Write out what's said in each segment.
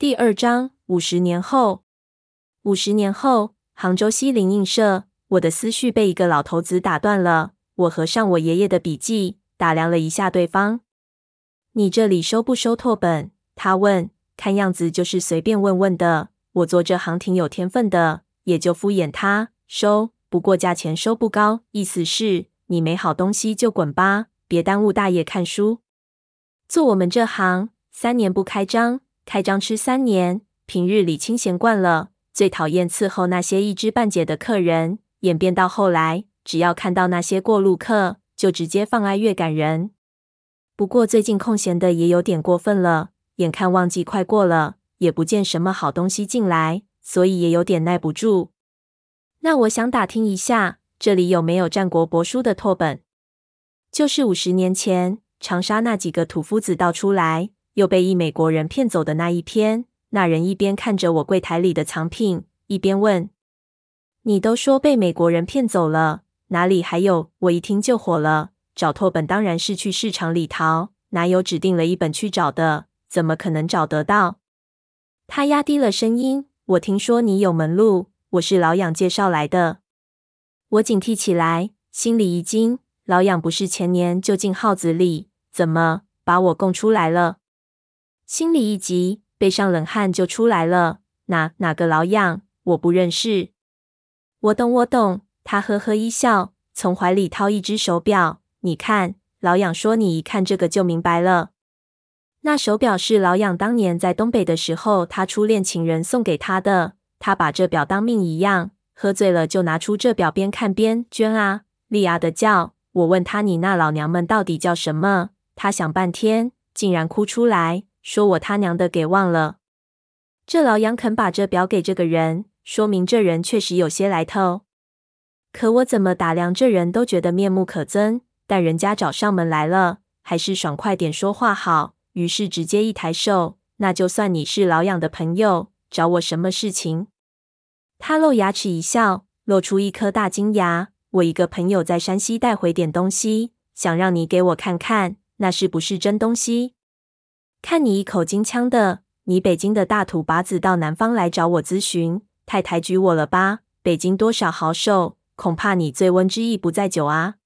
第二章五十年后。五十年后，杭州西泠印社，我的思绪被一个老头子打断了。我合上我爷爷的笔记，打量了一下对方。你这里收不收拓本？他问。看样子就是随便问问的。我做这行挺有天分的，也就敷衍他。收，不过价钱收不高。意思是，你没好东西就滚吧，别耽误大爷看书。做我们这行，三年不开张，开张吃三年。平日里清闲惯了，最讨厌伺候那些一知半解的客人。演变到后来，只要看到那些过路客，就直接放哀乐感人。不过最近空闲的也有点过分了，眼看旺季快过了，也不见什么好东西进来，所以也有点耐不住。那我想打听一下，这里有没有战国帛书的拓本？就是五十年前长沙那几个土夫子盗出来，又被一美国人骗走的那一篇。那人一边看着我柜台里的藏品，一边问：“你都说被美国人骗走了，哪里还有？”我一听就火了，找拓本当然是去市场里淘，哪有指定了一本去找的？怎么可能找得到？他压低了声音：“我听说你有门路，我是老养介绍来的。”我警惕起来，心里一惊：老养不是前年就进号子里，怎么把我供出来了？心里一急。背上冷汗就出来了。哪哪个老痒？我不认识。我懂，我懂。他呵呵一笑，从怀里掏一只手表。你看，老养说你一看这个就明白了。那手表是老养当年在东北的时候，他初恋情人送给他的。他把这表当命一样，喝醉了就拿出这表，边看边娟啊莉啊的叫。我问他，你那老娘们到底叫什么？他想半天，竟然哭出来。说我他娘的给忘了，这老杨肯把这表给这个人，说明这人确实有些来头。可我怎么打量这人都觉得面目可憎，但人家找上门来了，还是爽快点说话好。于是直接一抬手，那就算你是老杨的朋友，找我什么事情？他露牙齿一笑，露出一颗大金牙。我一个朋友在山西带回点东西，想让你给我看看，那是不是真东西？看你一口京腔的，你北京的大土把子到南方来找我咨询，太抬举我了吧？北京多少好手，恐怕你醉翁之意不在酒啊！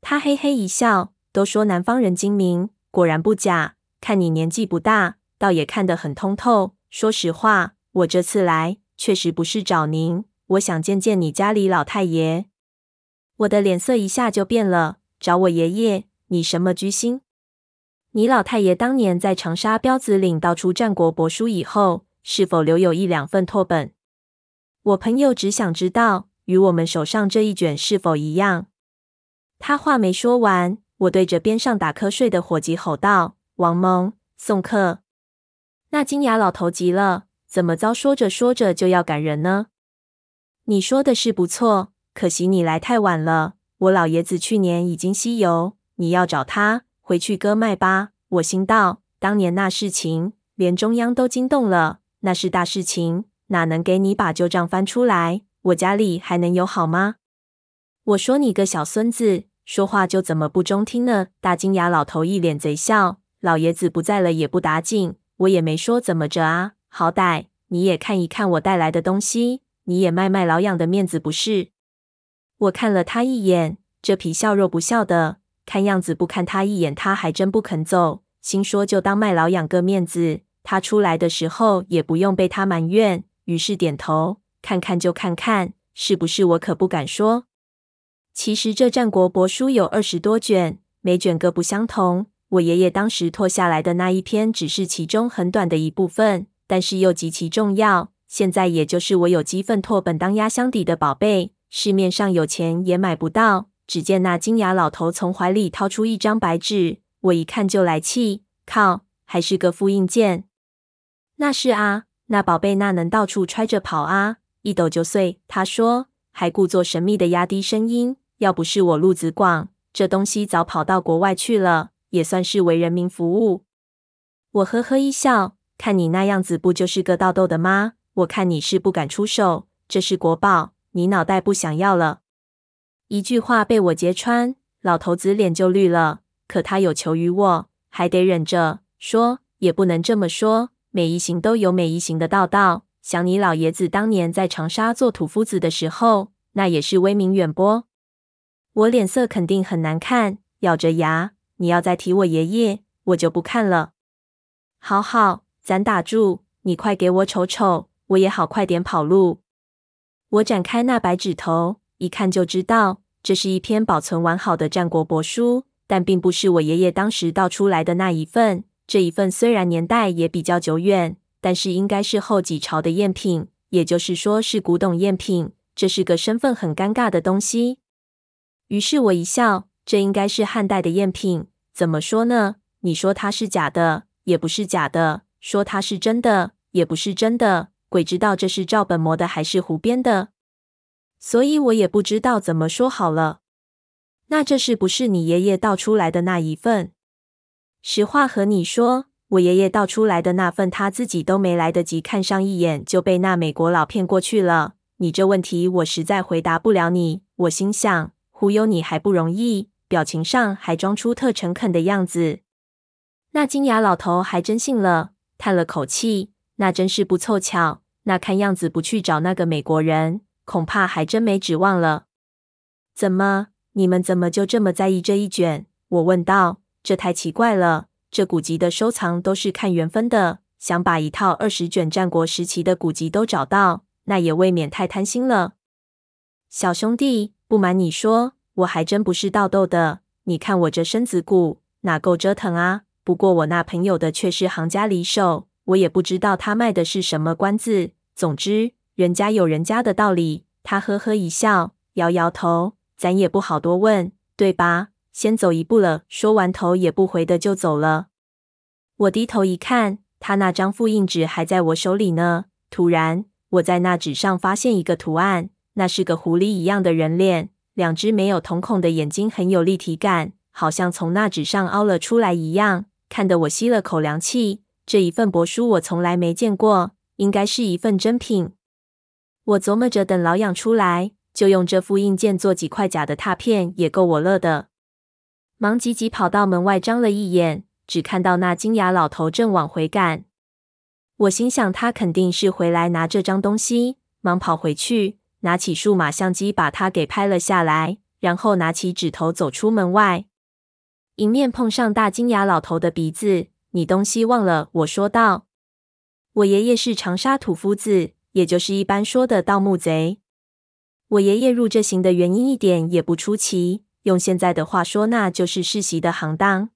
他嘿嘿一笑，都说南方人精明，果然不假。看你年纪不大，倒也看得很通透。说实话，我这次来确实不是找您，我想见见你家里老太爷。我的脸色一下就变了，找我爷爷？你什么居心？你老太爷当年在长沙彪子岭盗出战国帛书以后，是否留有一两份拓本？我朋友只想知道，与我们手上这一卷是否一样。他话没说完，我对着边上打瞌睡的伙计吼道：“王蒙，送客！”那金牙老头急了，怎么着说着说着就要赶人呢？你说的是不错，可惜你来太晚了。我老爷子去年已经西游，你要找他。回去割脉吧！我心道，当年那事情，连中央都惊动了，那是大事情，哪能给你把旧账翻出来？我家里还能有好吗？我说你个小孙子，说话就怎么不中听呢？大金牙老头一脸贼笑，老爷子不在了也不打紧，我也没说怎么着啊，好歹你也看一看我带来的东西，你也卖卖老养的面子不是？我看了他一眼，这皮笑肉不笑的。看样子不看他一眼，他还真不肯走。心说就当卖老养个面子，他出来的时候也不用被他埋怨。于是点头，看看就看看，是不是我可不敢说。其实这战国帛书有二十多卷，每卷各不相同。我爷爷当时拓下来的那一篇只是其中很短的一部分，但是又极其重要。现在也就是我有几份拓本当压箱底的宝贝，市面上有钱也买不到。只见那金牙老头从怀里掏出一张白纸，我一看就来气，靠，还是个复印件。那是啊，那宝贝那能到处揣着跑啊，一抖就碎。他说，还故作神秘的压低声音，要不是我路子广，这东西早跑到国外去了，也算是为人民服务。我呵呵一笑，看你那样子，不就是个盗豆的吗？我看你是不敢出手，这是国宝，你脑袋不想要了。一句话被我揭穿，老头子脸就绿了。可他有求于我，还得忍着说，也不能这么说。每一行都有每一行的道道。想你老爷子当年在长沙做土夫子的时候，那也是威名远播。我脸色肯定很难看，咬着牙，你要再提我爷爷，我就不看了。好好，咱打住，你快给我瞅瞅，我也好快点跑路。我展开那白纸头，一看就知道，这是一篇保存完好的战国帛书，但并不是我爷爷当时盗出来的那一份。这一份虽然年代也比较久远，但是应该是后几朝的赝品，也就是说是古董赝品。这是个身份很尴尬的东西。于是我一笑，这应该是汉代的赝品。怎么说呢？你说它是假的，也不是假的；说它是真的，也不是真的。鬼知道这是照本磨的还是胡编的，所以我也不知道怎么说好了。那这是不是你爷爷盗出来的那一份？实话和你说，我爷爷盗出来的那份，他自己都没来得及看上一眼，就被那美国佬骗过去了。你这问题，我实在回答不了你。我心想，忽悠你还不容易，表情上还装出特诚恳的样子。那金牙老头还真信了，叹了口气，那真是不凑巧。那看样子不去找那个美国人，恐怕还真没指望了。怎么，你们怎么就这么在意这一卷？我问道。这太奇怪了。这古籍的收藏都是看缘分的，想把一套二十卷战国时期的古籍都找到，那也未免太贪心了。小兄弟，不瞒你说，我还真不是盗窦的。你看我这身子骨，哪够折腾啊？不过我那朋友的却是行家里手。我也不知道他卖的是什么关子。总之，人家有人家的道理。他呵呵一笑，摇摇头，咱也不好多问，对吧？先走一步了。说完，头也不回的就走了。我低头一看，他那张复印纸还在我手里呢。突然，我在那纸上发现一个图案，那是个狐狸一样的人脸，两只没有瞳孔的眼睛很有立体感，好像从那纸上凹了出来一样，看得我吸了口凉气。这一份帛书我从来没见过，应该是一份珍品。我琢磨着，等老养出来，就用这复印件做几块假的拓片，也够我乐的。忙急急跑到门外，张了一眼，只看到那金牙老头正往回赶。我心想，他肯定是回来拿这张东西，忙跑回去，拿起数码相机把他给拍了下来，然后拿起纸头走出门外，迎面碰上大金牙老头的鼻子。你东西忘了，我说道。我爷爷是长沙土夫子，也就是一般说的盗墓贼。我爷爷入这行的原因一点也不出奇，用现在的话说，那就是世袭的行当。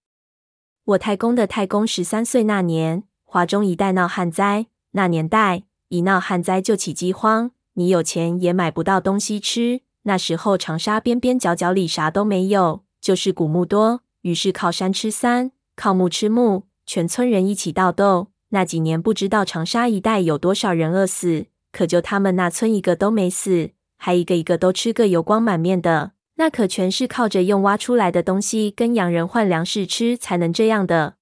我太公的太公十三岁那年，华中一带闹旱灾，那年代一闹旱灾就起饥荒，你有钱也买不到东西吃。那时候长沙边边角角里啥都没有，就是古墓多，于是靠山吃山，靠木吃木。全村人一起盗窦，那几年不知道长沙一带有多少人饿死，可就他们那村一个都没死，还一个一个都吃个油光满面的。那可全是靠着用挖出来的东西跟洋人换粮食吃才能这样的。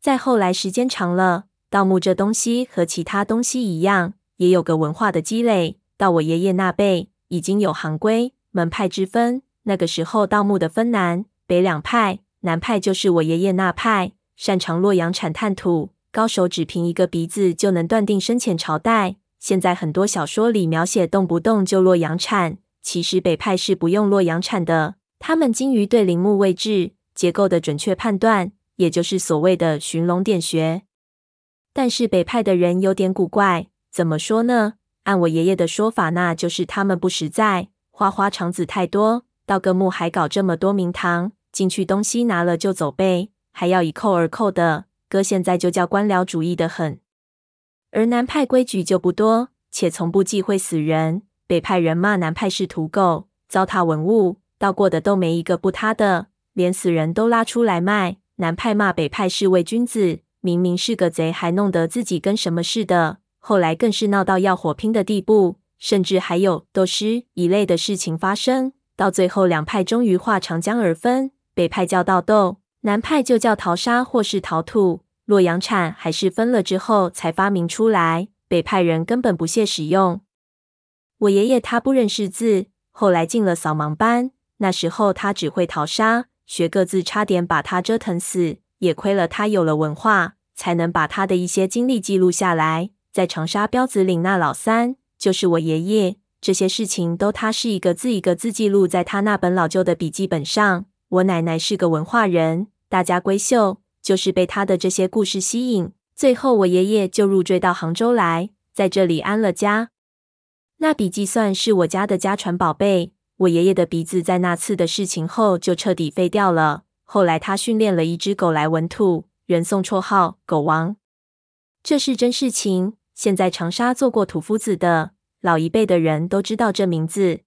再后来时间长了，盗墓这东西和其他东西一样，也有个文化的积累。到我爷爷那辈，已经有行规门派之分。那个时候盗墓的分南北两派，南派就是我爷爷那派。擅长洛阳产探土，高手只凭一个鼻子就能断定深浅朝代。现在很多小说里描写动不动就洛阳铲，其实北派是不用洛阳铲的。他们精于对陵墓位置结构的准确判断，也就是所谓的寻龙点穴。但是北派的人有点古怪，怎么说呢？按我爷爷的说法，那就是他们不实在，花花肠子太多，盗个墓还搞这么多名堂，进去东西拿了就走呗。还要一扣二扣的，哥现在就叫官僚主义的很。而南派规矩就不多，且从不忌讳死人。北派人骂南派是土狗，糟蹋文物，盗过的都没一个不塌的，连死人都拉出来卖。南派骂北派是伪君子，明明是个贼，还弄得自己跟什么似的。后来更是闹到要火拼的地步，甚至还有斗尸一类的事情发生。到最后，两派终于化长江而分，北派叫盗斗。南派就叫淘沙或是淘土，洛阳铲还是分了之后才发明出来。北派人根本不屑使用。我爷爷他不认识字，后来进了扫盲班。那时候他只会淘沙，学个字差点把他折腾死。也亏了他有了文化，才能把他的一些经历记录下来。在长沙标子岭那老三，就是我爷爷。这些事情都他是一个字一个字记录在他那本老旧的笔记本上。我奶奶是个文化人，大家闺秀就是被他的这些故事吸引。最后，我爷爷就入赘到杭州来，在这里安了家。那笔记算是我家的家传宝贝。我爷爷的鼻子在那次的事情后就彻底废掉了。后来他训练了一只狗来闻兔，人送绰号“狗王”。这是真事情。现在长沙做过土夫子的。老一辈的人都知道这名字。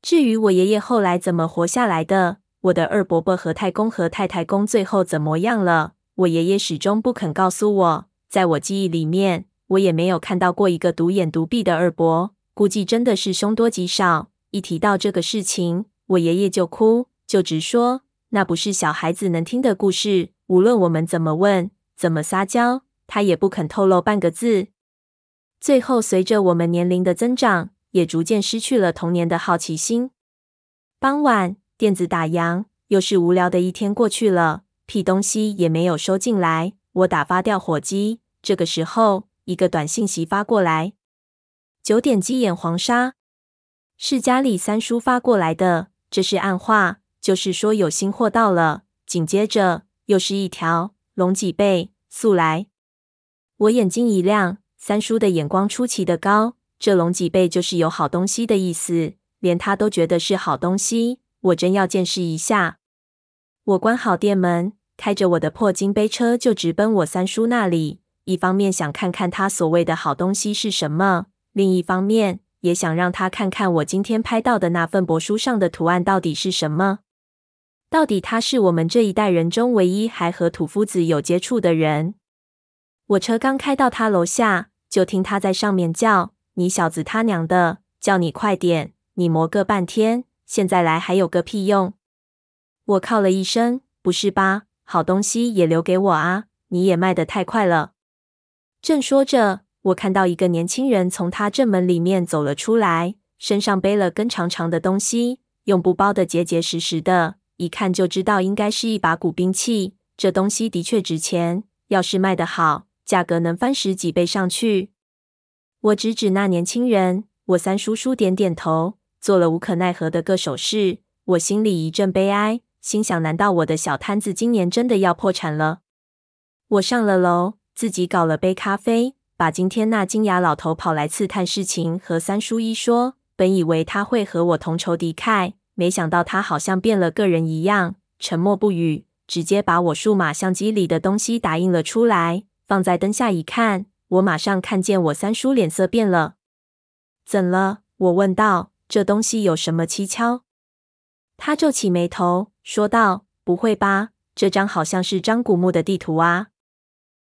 至于我爷爷后来怎么活下来的，我的二伯伯和太公和太太公最后怎么样了，我爷爷始终不肯告诉我。在我记忆里面，我也没有看到过一个独眼独臂的二伯，估计真的是凶多吉少。一提到这个事情，我爷爷就哭，就直说那不是小孩子能听的故事。无论我们怎么问，怎么撒娇，他也不肯透露半个字。最后，随着我们年龄的增长，也逐渐失去了童年的好奇心。傍晚，电子打烊，又是无聊的一天过去了，屁东西也没有收进来。我打发掉火机，这个时候，一个短信息发过来：九点鸡眼黄沙，是家里三叔发过来的，这是暗话，就是说有新货到了。紧接着，又是一条龙脊背，速来！我眼睛一亮。三叔的眼光出奇的高，这龙脊背就是有好东西的意思，连他都觉得是好东西。我真要见识一下。我关好店门，开着我的破金杯车就直奔我三叔那里。一方面想看看他所谓的好东西是什么，另一方面也想让他看看我今天拍到的那份帛书上的图案到底是什么。到底他是我们这一代人中唯一还和土夫子有接触的人。我车刚开到他楼下。就听他在上面叫：“你小子他娘的，叫你快点！你磨个半天，现在来还有个屁用！”我靠了一声：“不是吧？好东西也留给我啊！你也卖得太快了。”正说着，我看到一个年轻人从他正门里面走了出来，身上背了根长长的东西，用布包的结结实实的，一看就知道应该是一把古兵器。这东西的确值钱，要是卖得好，价格能翻十几倍上去。我指指那年轻人，我三叔叔点点头，做了无可奈何的个手势。我心里一阵悲哀，心想：难道我的小摊子今年真的要破产了？我上了楼，自己搞了杯咖啡，把今天那金牙老头跑来刺探事情和三叔一说。本以为他会和我同仇敌忾，没想到他好像变了个人一样，沉默不语，直接把我数码相机里的东西打印了出来。放在灯下一看，我马上看见我三叔脸色变了。怎了？我问道。这东西有什么蹊跷？他皱起眉头说道：“不会吧？这张好像是张古墓的地图啊！